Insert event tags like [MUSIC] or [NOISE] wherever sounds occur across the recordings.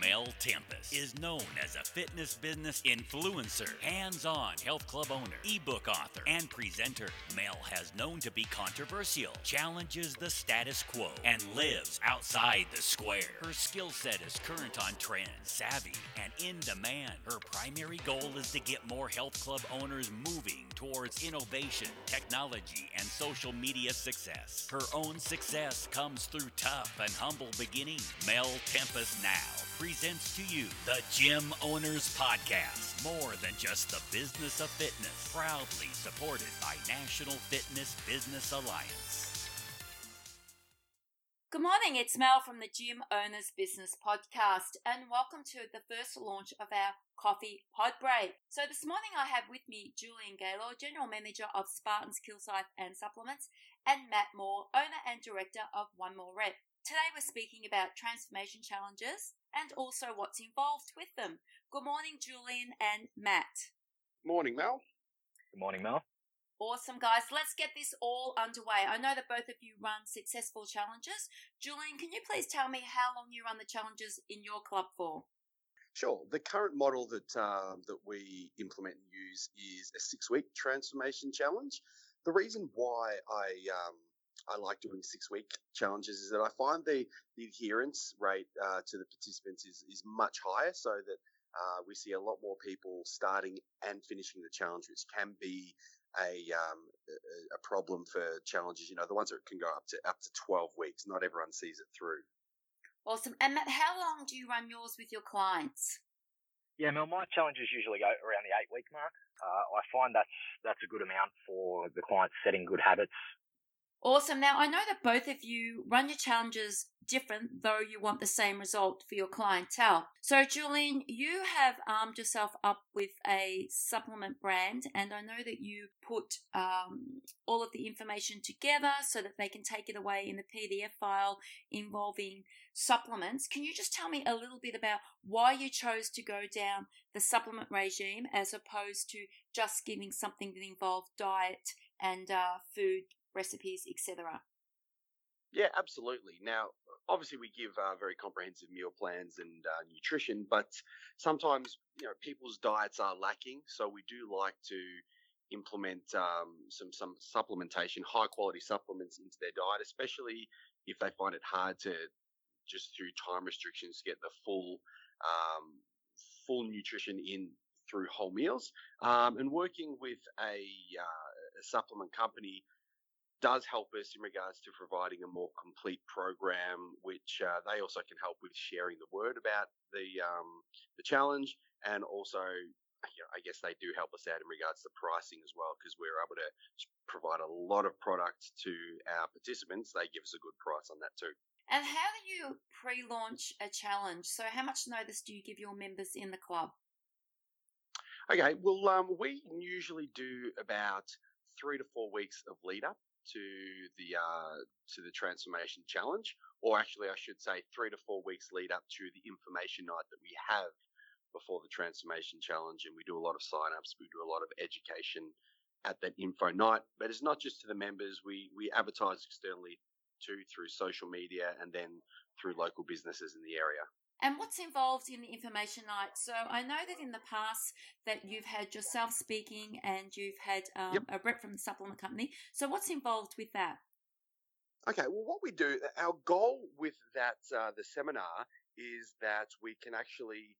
Mel Tempest is known as a fitness business influencer, hands on health club owner, ebook author, and presenter. Mel has known to be controversial, challenges the status quo, and lives outside the square. Her skill set is current on trend, savvy, and in demand. Her primary goal is to get more health club owners moving towards innovation, technology, and social media success. Her own success comes through tough and humble beginnings. Mel Tempest now presents to you the Gym Owners Podcast. More than just the business of fitness, proudly supported by National Fitness Business Alliance. Good morning, it's Mel from the Gym Owners Business Podcast, and welcome to the first launch of our coffee pod break. So, this morning I have with me Julian Gaylor, General Manager of Spartans Kilsyth and Supplements, and Matt Moore, Owner and Director of One More Rep. Today we're speaking about transformation challenges and also what's involved with them. Good morning, Julian and Matt. Morning, Mel. Good morning, Mel. Awesome, guys. Let's get this all underway. I know that both of you run successful challenges. Julian, can you please tell me how long you run the challenges in your club for? Sure. The current model that uh, that we implement and use is a six-week transformation challenge. The reason why I um, I like doing six-week challenges is that I find the, the adherence rate uh, to the participants is is much higher, so that uh, we see a lot more people starting and finishing the challenge, which can be a um, a problem for challenges. You know, the ones that can go up to up to twelve weeks. Not everyone sees it through. Awesome. And Matt, how long do you run yours with your clients? Yeah, Mel, my challenges usually go around the eight week mark. Uh, I find that's that's a good amount for the clients setting good habits Awesome. Now, I know that both of you run your challenges different, though you want the same result for your clientele. So, Julian, you have armed yourself up with a supplement brand, and I know that you put um, all of the information together so that they can take it away in the PDF file involving supplements. Can you just tell me a little bit about why you chose to go down the supplement regime as opposed to just giving something that involved diet and uh, food recipes, etc. Yeah, absolutely. Now, obviously, we give uh, very comprehensive meal plans and uh, nutrition, but sometimes you know people's diets are lacking, so we do like to implement um, some some supplementation, high quality supplements into their diet, especially if they find it hard to just through time restrictions get the full um, full nutrition in through whole meals. Um, and working with a, uh, a supplement company does help us in regards to providing a more complete program, which uh, they also can help with sharing the word about the um, the challenge, and also, you know, I guess they do help us out in regards to pricing as well, because we're able to provide a lot of products to our participants. They give us a good price on that too. And how do you pre-launch a challenge? So, how much notice do you give your members in the club? Okay, well, um, we usually do about three to four weeks of lead up to the uh, to the transformation challenge, or actually, I should say, three to four weeks lead up to the information night that we have before the transformation challenge, and we do a lot of sign-ups, we do a lot of education at that info night. But it's not just to the members; we we advertise externally too through social media and then through local businesses in the area. And what's involved in the information night? So I know that in the past that you've had yourself speaking and you've had um, yep. a rep from the supplement company. So what's involved with that? Okay, well, what we do, our goal with that uh, the seminar is that we can actually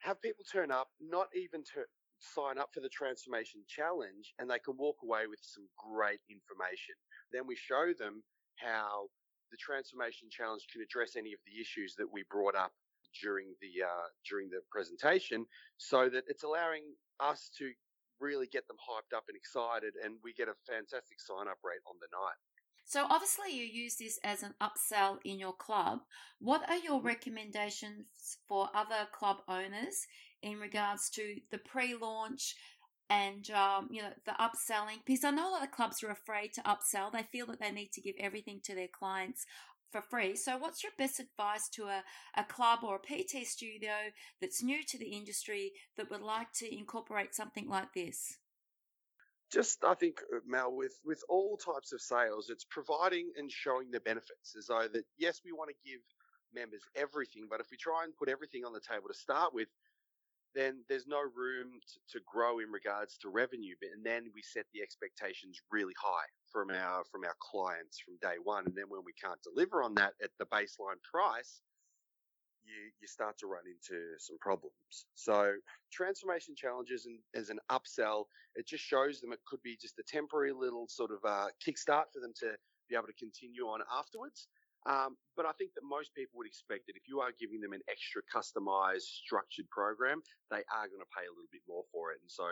have people turn up, not even to sign up for the transformation challenge, and they can walk away with some great information. Then we show them how the transformation challenge can address any of the issues that we brought up during the uh, during the presentation, so that it's allowing us to really get them hyped up and excited, and we get a fantastic sign up rate on the night. So obviously you use this as an upsell in your club. What are your recommendations for other club owners in regards to the pre-launch and um, you know the upselling because I know a lot of clubs are afraid to upsell. They feel that they need to give everything to their clients for free. So, what's your best advice to a, a club or a PT studio that's new to the industry that would like to incorporate something like this? Just, I think, uh, Mel, with, with all types of sales, it's providing and showing the benefits as though that, yes, we want to give members everything. But if we try and put everything on the table to start with, then there's no room to, to grow in regards to revenue. And then we set the expectations really high from our from our clients from day one. And then when we can't deliver on that at the baseline price, you you start to run into some problems. So transformation challenges and as an upsell, it just shows them it could be just a temporary little sort of uh, kickstart for them to be able to continue on afterwards. Um, but I think that most people would expect that if you are giving them an extra customized, structured program, they are going to pay a little bit more for it. And so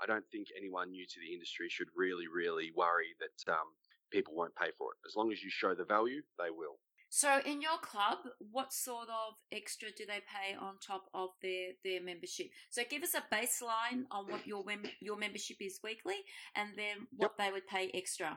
I don't think anyone new to the industry should really, really worry that um, people won't pay for it. As long as you show the value, they will. So, in your club, what sort of extra do they pay on top of their, their membership? So, give us a baseline on what your your membership is weekly, and then what yep. they would pay extra.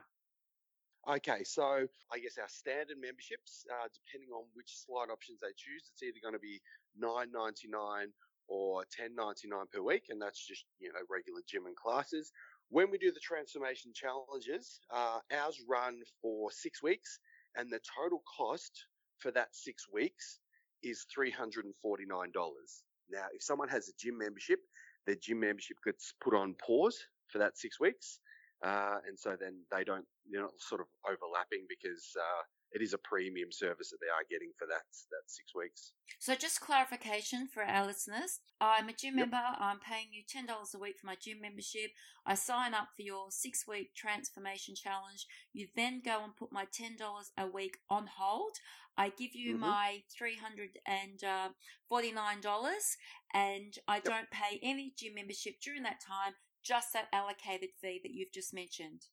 Okay, so I guess our standard memberships, uh, depending on which slide options they choose, it's either going to be nine ninety nine or ten ninety nine per week, and that's just you know regular gym and classes. When we do the transformation challenges, uh, ours run for six weeks, and the total cost for that six weeks is three hundred and forty nine dollars. Now, if someone has a gym membership, their gym membership gets put on pause for that six weeks. Uh, and so then they don't, you're not sort of overlapping because uh, it is a premium service that they are getting for that that six weeks. So just clarification for our listeners. I'm a gym yep. member. I'm paying you ten dollars a week for my gym membership. I sign up for your six week transformation challenge. You then go and put my ten dollars a week on hold. I give you mm-hmm. my three hundred and uh, forty nine dollars, and I yep. don't pay any gym membership during that time just that allocated fee that you've just mentioned.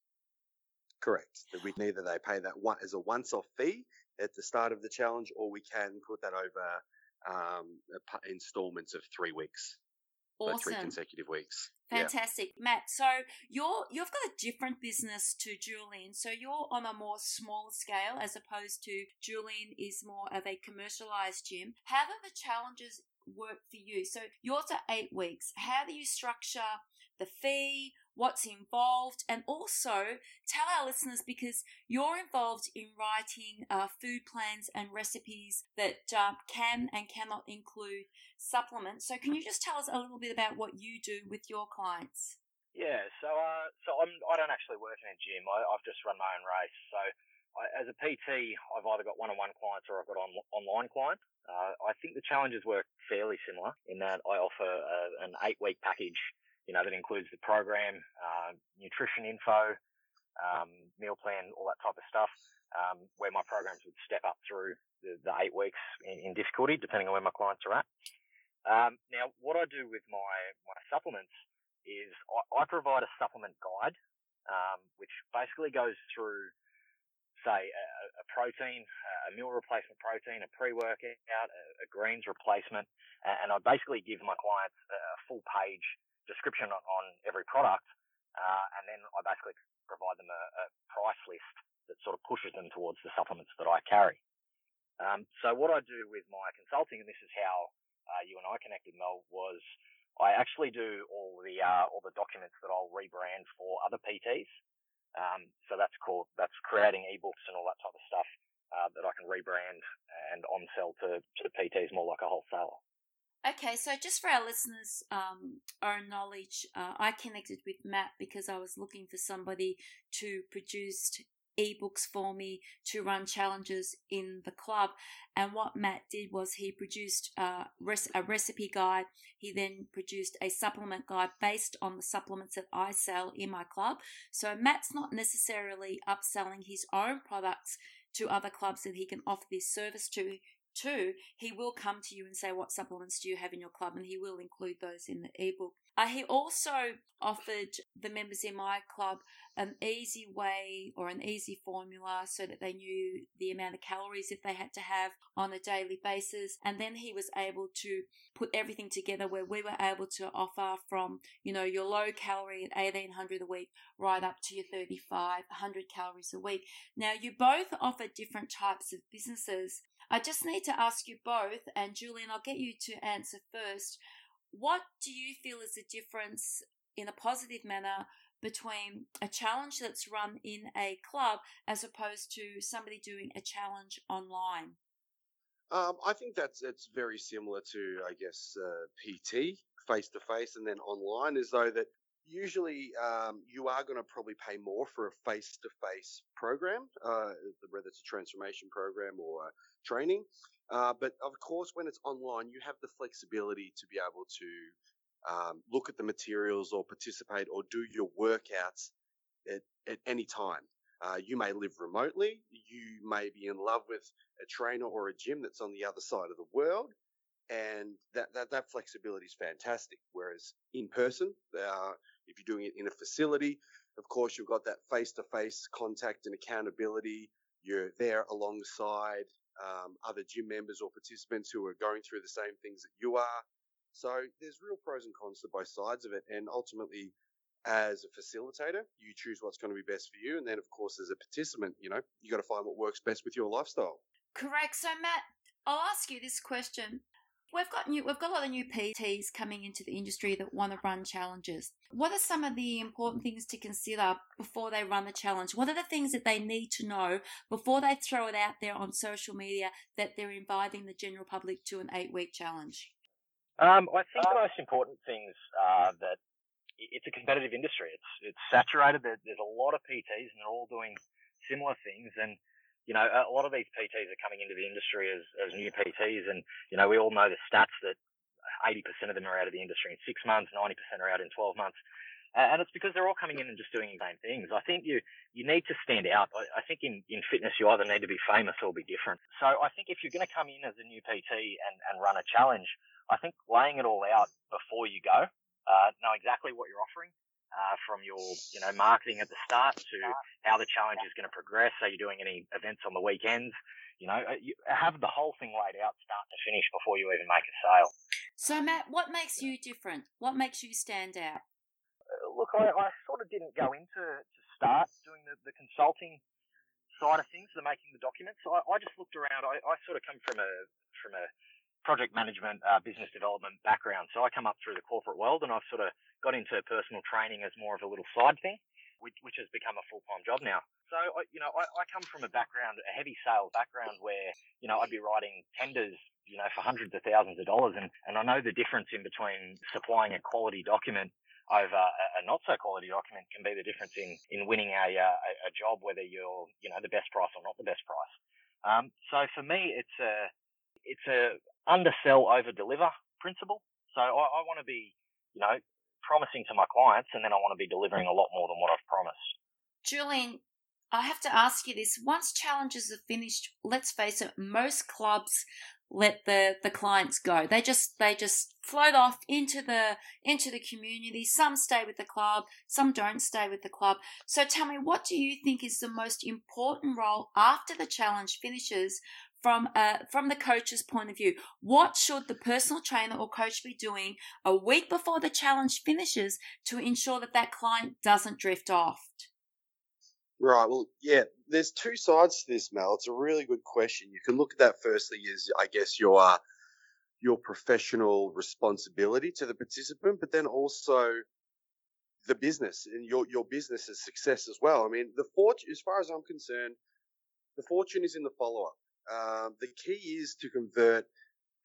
Correct. We either they pay that one as a once-off fee at the start of the challenge, or we can put that over um, installments of three weeks. Awesome. three consecutive weeks. Fantastic, yeah. Matt. So you're you've got a different business to Julian. So you're on a more smaller scale as opposed to Julian is more of a commercialized gym. How do the challenges work for you? So yours are eight weeks. How do you structure the fee, what's involved, and also tell our listeners because you're involved in writing uh, food plans and recipes that uh, can and cannot include supplements. So, can you just tell us a little bit about what you do with your clients? Yeah, so uh, so I'm I don't actually work in a gym. I, have just run my own race. So I, as a PT, I've either got one-on-one clients or I've got on, online clients. Uh, I think the challenges work fairly similar in that I offer a, an eight-week package that includes the program, uh, nutrition info, um, meal plan, all that type of stuff, um, where my programs would step up through the, the eight weeks in, in, difficulty, depending on where my clients are at. Um, now, what I do with my, my supplements is I, I provide a supplement guide, um, which basically goes through, say, a, a, protein, a meal replacement protein, a pre-workout, a, a greens replacement, and I basically give my clients a full page description on, on every product, uh, and then I basically provide them a, a, price list that sort of pushes them towards the supplements that I carry. Um, so what I do with my consulting, and this is how uh, you and I connected, Mel, was I actually do all the uh, all the documents that I'll rebrand for other PTs. Um, so that's called that's creating ebooks and all that type of stuff uh, that I can rebrand and on sell to to PTs more like a wholesaler. Okay, so just for our listeners' um, own knowledge, uh, I connected with Matt because I was looking for somebody to produce ebooks for me to run challenges in the club. And what Matt did was he produced uh, a recipe guide. He then produced a supplement guide based on the supplements that I sell in my club. So Matt's not necessarily upselling his own products to other clubs that he can offer this service to. Two, he will come to you and say, What supplements do you have in your club? And he will include those in the ebook. Uh, he also offered the members in my club an easy way or an easy formula so that they knew the amount of calories that they had to have on a daily basis. And then he was able to put everything together where we were able to offer from, you know, your low calorie at 1800 a week right up to your 3500 calories a week. Now, you both offer different types of businesses. I just need to ask you both, and Julian, I'll get you to answer first. What do you feel is the difference in a positive manner between a challenge that's run in a club as opposed to somebody doing a challenge online? Um, I think that's it's very similar to, I guess, uh, PT face to face and then online, as though that usually um, you are going to probably pay more for a face to face program, uh, whether it's a transformation program or training. Uh, but of course, when it's online, you have the flexibility to be able to um, look at the materials or participate or do your workouts at, at any time. Uh, you may live remotely. You may be in love with a trainer or a gym that's on the other side of the world. And that, that, that flexibility is fantastic. Whereas in person, uh, if you're doing it in a facility, of course, you've got that face to face contact and accountability. You're there alongside um, other gym members or participants who are going through the same things that you are. So there's real pros and cons to both sides of it. And ultimately, as a facilitator, you choose what's going to be best for you. And then, of course, as a participant, you know, you got to find what works best with your lifestyle. Correct. So, Matt, I'll ask you this question. We've got new, we've got a lot of new PTs coming into the industry that want to run challenges. What are some of the important things to consider before they run the challenge? What are the things that they need to know before they throw it out there on social media that they're inviting the general public to an eight week challenge? Um, I think the most important things are that it's a competitive industry. It's it's saturated. There's a lot of PTs, and they're all doing similar things. And you know, a lot of these PTs are coming into the industry as, as new PTs, and you know, we all know the stats that 80% of them are out of the industry in six months, 90% are out in 12 months. And it's because they're all coming in and just doing the same things. I think you, you need to stand out. I, I think in, in fitness, you either need to be famous or be different. So I think if you're going to come in as a new PT and, and run a challenge, I think laying it all out before you go, uh, know exactly what you're offering, uh, from your you know marketing at the start to how the challenge is going to progress. Are you doing any events on the weekends? You know, uh, you have the whole thing laid out, start to finish, before you even make a sale. So, Matt, what makes you different? What makes you stand out? Uh, look, I, I, sort of didn't go into to start doing the, the consulting side of things, the making the documents. I, I just looked around. I, I sort of come from a from a project management, uh, business development background. So I come up through the corporate world and I've sort of got into personal training as more of a little side thing, which, which has become a full time job now. So, I, you know, I, I come from a background, a heavy sales background where, you know, I'd be writing tenders, you know, for hundreds of thousands of dollars. And, and I know the difference in between supplying a quality document over a, a not so quality document can be the difference in, in winning a, uh, a, a job, whether you're, you know, the best price or not the best price. Um, so for me, it's a, it's a undersell, over deliver principle. So I, I want to be, you know, promising to my clients, and then I want to be delivering a lot more than what I've promised. Julian, I have to ask you this: once challenges are finished, let's face it, most clubs let the the clients go. They just they just float off into the into the community. Some stay with the club, some don't stay with the club. So tell me, what do you think is the most important role after the challenge finishes from uh, from the coach's point of view. What should the personal trainer or coach be doing a week before the challenge finishes to ensure that that client doesn't drift off? Right. Well, yeah. There's two sides to this, Mel. It's a really good question. You can look at that firstly as, I guess, your uh, your professional responsibility to the participant, but then also the business and your your business's success as well. I mean, the fortune, as far as I'm concerned, the fortune is in the follow up. Um, the key is to convert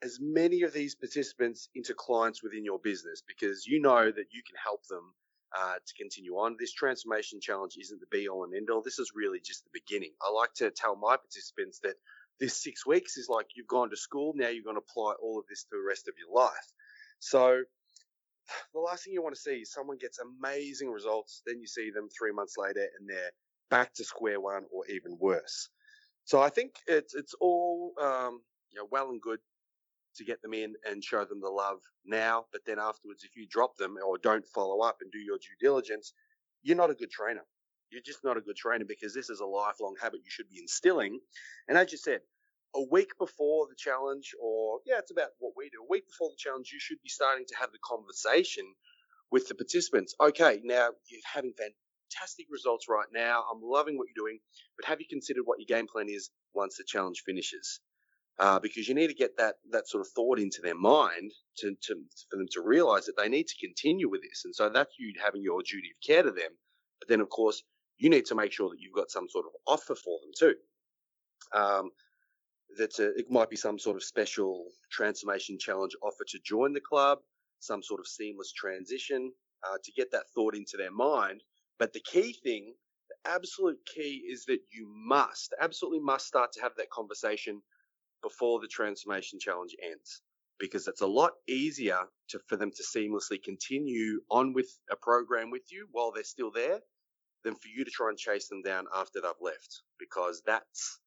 as many of these participants into clients within your business because you know that you can help them uh, to continue on. This transformation challenge isn't the be all and end all. This is really just the beginning. I like to tell my participants that this six weeks is like you've gone to school, now you're going to apply all of this to the rest of your life. So [SIGHS] the last thing you want to see is someone gets amazing results, then you see them three months later and they're back to square one or even worse. So I think it's it's all um, you know well and good to get them in and show them the love now, but then afterwards, if you drop them or don't follow up and do your due diligence, you're not a good trainer. You're just not a good trainer because this is a lifelong habit you should be instilling. And as you said, a week before the challenge, or yeah, it's about what we do. A week before the challenge, you should be starting to have the conversation with the participants. Okay, now you're having fantastic results right now. I'm loving what you're doing, but have you considered what your game plan is once the challenge finishes? Uh, because you need to get that that sort of thought into their mind to, to for them to realize that they need to continue with this. And so that's you having your duty of care to them. But then, of course, you need to make sure that you've got some sort of offer for them too. Um, that's a, it might be some sort of special transformation challenge offer to join the club, some sort of seamless transition uh, to get that thought into their mind. But the key thing, the absolute key, is that you must, absolutely must start to have that conversation before the transformation challenge ends because it's a lot easier to, for them to seamlessly continue on with a program with you while they're still there than for you to try and chase them down after they've left because that's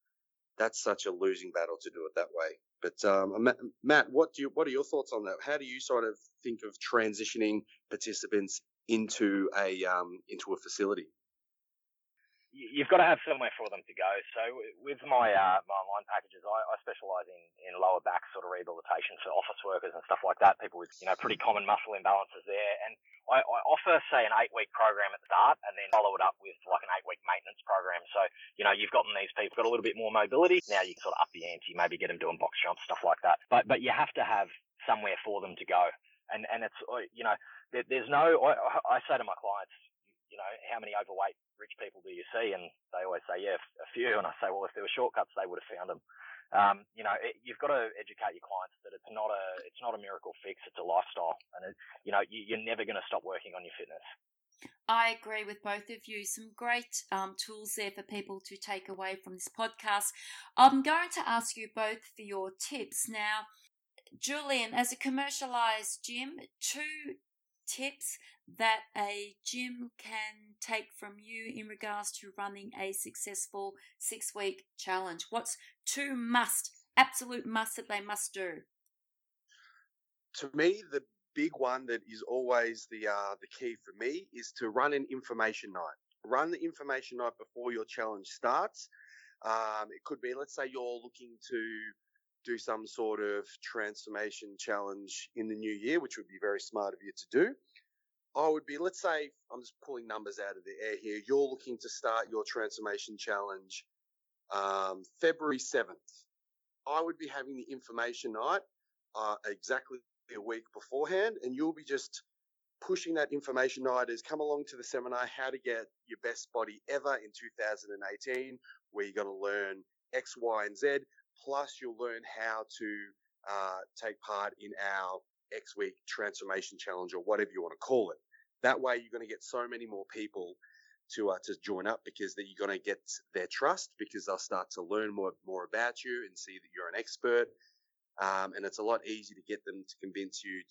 that's such a losing battle to do it that way. But um, Matt, what do you, what are your thoughts on that? How do you sort of think of transitioning participants into a um, into a facility? you've got to have somewhere for them to go. So with my uh, my online packages, I, I specialise in, in lower back sort of rehabilitation for office workers and stuff like that. People with you know pretty common muscle imbalances there, and I, I offer say an eight week program at the start, and then follow it up with like an eight week maintenance program. So you know you've gotten these people got a little bit more mobility. Now you can sort of up the ante, maybe get them doing box jumps, stuff like that. But but you have to have somewhere for them to go, and and it's uh, you know there, there's no I, I say to my clients you know, how many overweight rich people do you see? And they always say, yeah, a few. And I say, well, if there were shortcuts, they would have found them. Um, you know, it, you've got to educate your clients that it's not a it's not a miracle fix. It's a lifestyle, and it, you know, you, you're never going to stop working on your fitness. I agree with both of you. Some great um, tools there for people to take away from this podcast. I'm going to ask you both for your tips now. Julian, as a commercialized gym, two tips that a gym can take from you in regards to running a successful six week challenge? What's two must, absolute must that they must do? To me, the big one that is always the uh, the key for me is to run an information night. Run the information night before your challenge starts. Um, it could be, let's say, you're looking to do some sort of transformation challenge in the new year, which would be very smart of you to do. I would be, let's say, I'm just pulling numbers out of the air here. You're looking to start your transformation challenge um, February 7th. I would be having the information night uh, exactly a week beforehand, and you'll be just pushing that information night as come along to the seminar how to get your best body ever in 2018, where you're going to learn X, Y, and Z. Plus, you'll learn how to uh, take part in our X Week Transformation Challenge or whatever you want to call it. That way, you're going to get so many more people to uh, to join up because that you're going to get their trust because they'll start to learn more more about you and see that you're an expert. Um, and it's a lot easier to get them to convince you,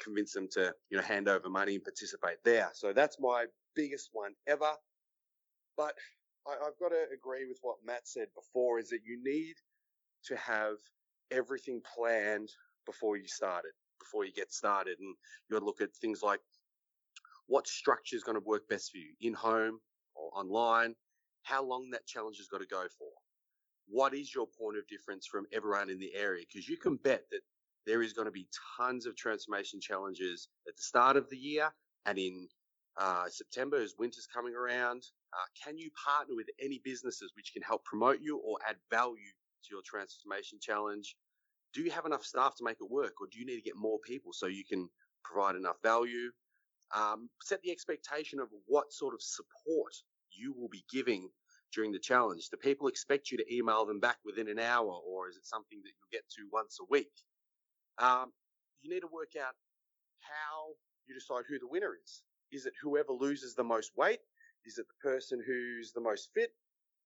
convince them to you know hand over money and participate there. So that's my biggest one ever. But I, I've got to agree with what Matt said before: is that you need to have everything planned before you start it before you get started. And you got to look at things like what structure is going to work best for you in home or online, how long that challenge has got to go for. What is your point of difference from everyone in the area? Because you can bet that there is going to be tons of transformation challenges at the start of the year and in uh, September as winter's coming around. Uh, can you partner with any businesses which can help promote you or add value to your transformation challenge? do you have enough staff to make it work or do you need to get more people so you can provide enough value? Um, set the expectation of what sort of support you will be giving during the challenge. Do people expect you to email them back within an hour or is it something that you'll get to once a week? Um, you need to work out how you decide who the winner is. Is it whoever loses the most weight? Is it the person who's the most fit?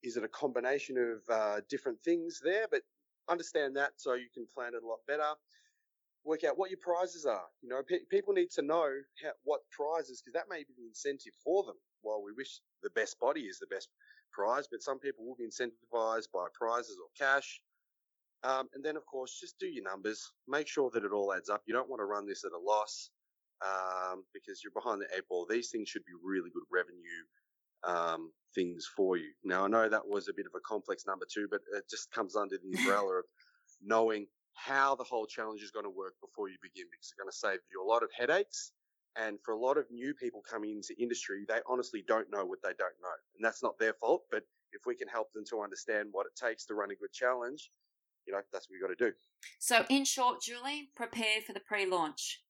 Is it a combination of uh, different things there? But understand that so you can plan it a lot better. Work out what your prizes are. You know, pe- people need to know how, what prizes because that may be the incentive for them. While we wish the best body is the best prize, but some people will be incentivized by prizes or cash. Um, and then, of course, just do your numbers. Make sure that it all adds up. You don't want to run this at a loss um, because you're behind the eight ball. These things should be really good revenue um, things for you. Now, I know that was a bit of a complex number two, but it just comes under the [LAUGHS] umbrella of knowing how the whole challenge is going to work before you begin because it's going to save you a lot of headaches. And for a lot of new people coming into industry, they honestly don't know what they don't know. And that's not their fault. But if we can help them to understand what it takes to run a good challenge, you know, that's what we've got to do. So, in short, Julie, prepare for the pre launch.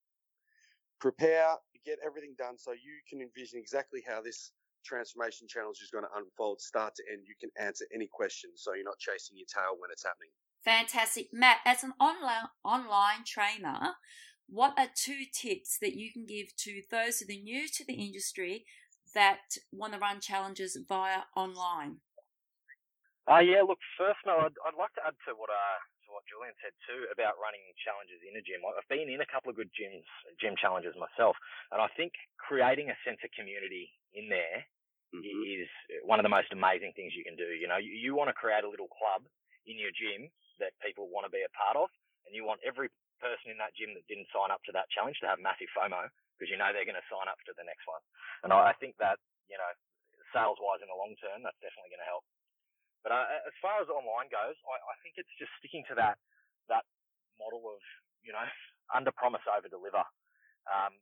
Prepare, get everything done so you can envision exactly how this transformation challenge is going to unfold start to end. You can answer any question, so you're not chasing your tail when it's happening. Fantastic. Matt, as an online, online trainer, what are two tips that you can give to those that are new to the industry that want to run challenges via online? Uh, yeah, look, first, no, I'd, I'd like to add to what uh, to what Julian said too about running challenges in a gym. I've been in a couple of good gyms, gym challenges myself, and I think creating a sense of community in there mm-hmm. is one of the most amazing things you can do. You know, you, you want to create a little club in your gym that people want to be a part of, and you want every person in that gym that didn't sign up to that challenge to have massive FOMO because you know they're going to sign up to the next one. And I, I think that you know, sales wise in the long term, that's definitely going to help. But uh, as far as online goes, I, I think it's just sticking to that that model of you know [LAUGHS] under promise over deliver. Um,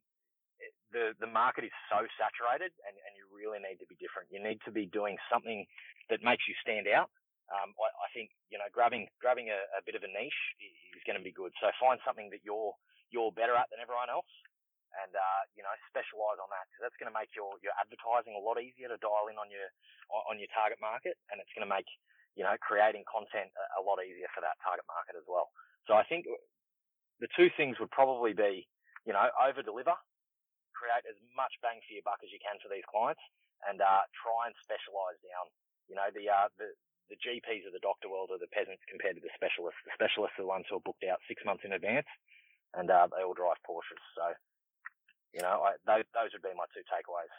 the the market is so saturated, and, and you really need to be different. You need to be doing something that makes you stand out. Um, I, I, think you know grabbing grabbing a, a bit of a niche is going to be good. So find something that you're you're better at than everyone else, and uh, you know specialize on that because that's going to make your your advertising a lot easier to dial in on your on your target market, and it's going to make you know creating content a, lot easier for that target market as well. So I think the two things would probably be you know over deliver, create as much bang for your buck as you can for these clients, and uh, try and specialize down. You know the uh, the the GPs of the doctor world are the peasants compared to the specialists. The specialists are the ones who are booked out six months in advance, and uh, they all drive Porsches. So you know, I, those, those would be my two takeaways.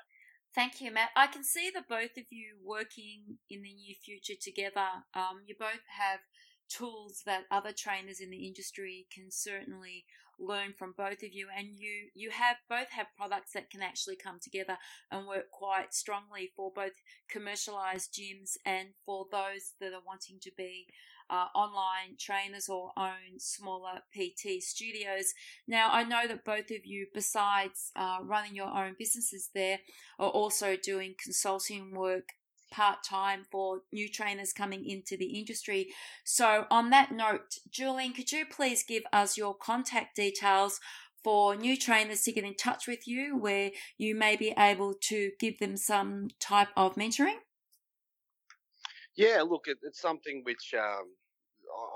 Thank you, Matt. I can see the both of you working in the near future together. Um, you both have tools that other trainers in the industry can certainly learn from both of you and you you have both have products that can actually come together and work quite strongly for both commercialized gyms and for those that are wanting to be uh, online trainers or own smaller PT studios. Now, I know that both of you, besides uh, running your own businesses there, are also doing consulting work part time for new trainers coming into the industry. So, on that note, Julian, could you please give us your contact details for new trainers to get in touch with you where you may be able to give them some type of mentoring? Yeah, look, it's something which um,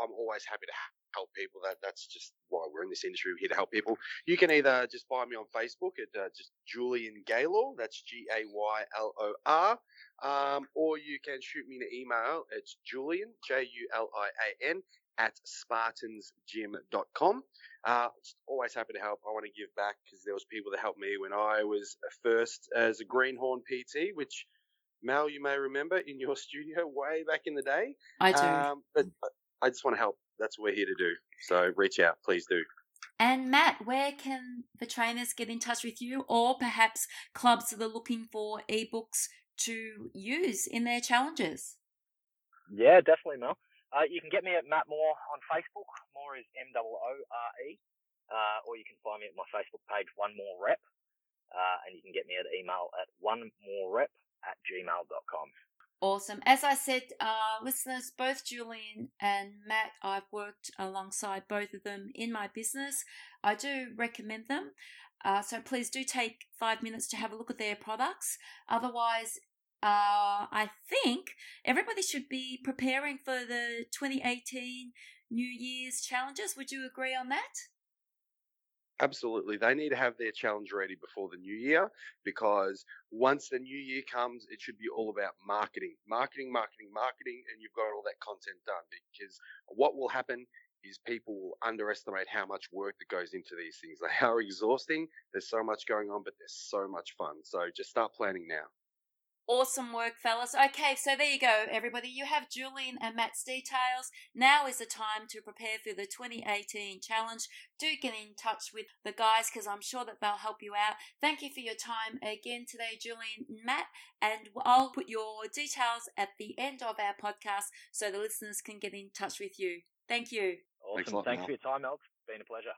I'm always happy to help people. That that's just why we're in this industry. We're here to help people. You can either just find me on Facebook at uh, just Julian Gaylor. That's G A Y L O R. Um, or you can shoot me an email. It's Julian J U L I A N at spartansgym.com. Uh, always happy to help. I want to give back because there was people that helped me when I was first as a greenhorn PT, which Mel, you may remember in your [LAUGHS] studio way back in the day. I do. Um, but I just want to help. That's what we're here to do. So reach out, please do. And Matt, where can the trainers get in touch with you, or perhaps clubs that are looking for ebooks to use in their challenges? Yeah, definitely, Mel. Uh, you can get me at Matt Moore on Facebook. Moore is M O O R E. Uh, or you can find me at my Facebook page, One More Rep. Uh, and you can get me at email at one more rep at gmail.com. Awesome. As I said, uh, listeners, both Julian and Matt, I've worked alongside both of them in my business. I do recommend them. Uh, so please do take five minutes to have a look at their products. Otherwise, uh, I think everybody should be preparing for the 2018 New Year's challenges. Would you agree on that? Absolutely. They need to have their challenge ready before the new year because once the new year comes, it should be all about marketing, marketing, marketing, marketing, and you've got all that content done. Because what will happen is people will underestimate how much work that goes into these things. [LAUGHS] They are exhausting. There's so much going on, but there's so much fun. So just start planning now. Awesome work, fellas. Okay, so there you go, everybody. You have Julian and Matt's details. Now is the time to prepare for the 2018 challenge. Do get in touch with the guys because I'm sure that they'll help you out. Thank you for your time again today, Julian and Matt. And I'll put your details at the end of our podcast so the listeners can get in touch with you. Thank you. Awesome. Thanks, lot, Thanks for your time, Elk. Been a pleasure.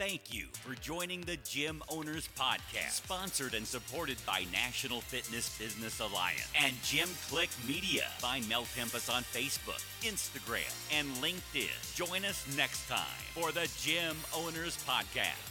Thank you for joining the Gym Owners Podcast, sponsored and supported by National Fitness Business Alliance and Gym Click Media. Find Mel Tempest on Facebook, Instagram, and LinkedIn. Join us next time for the Gym Owners Podcast.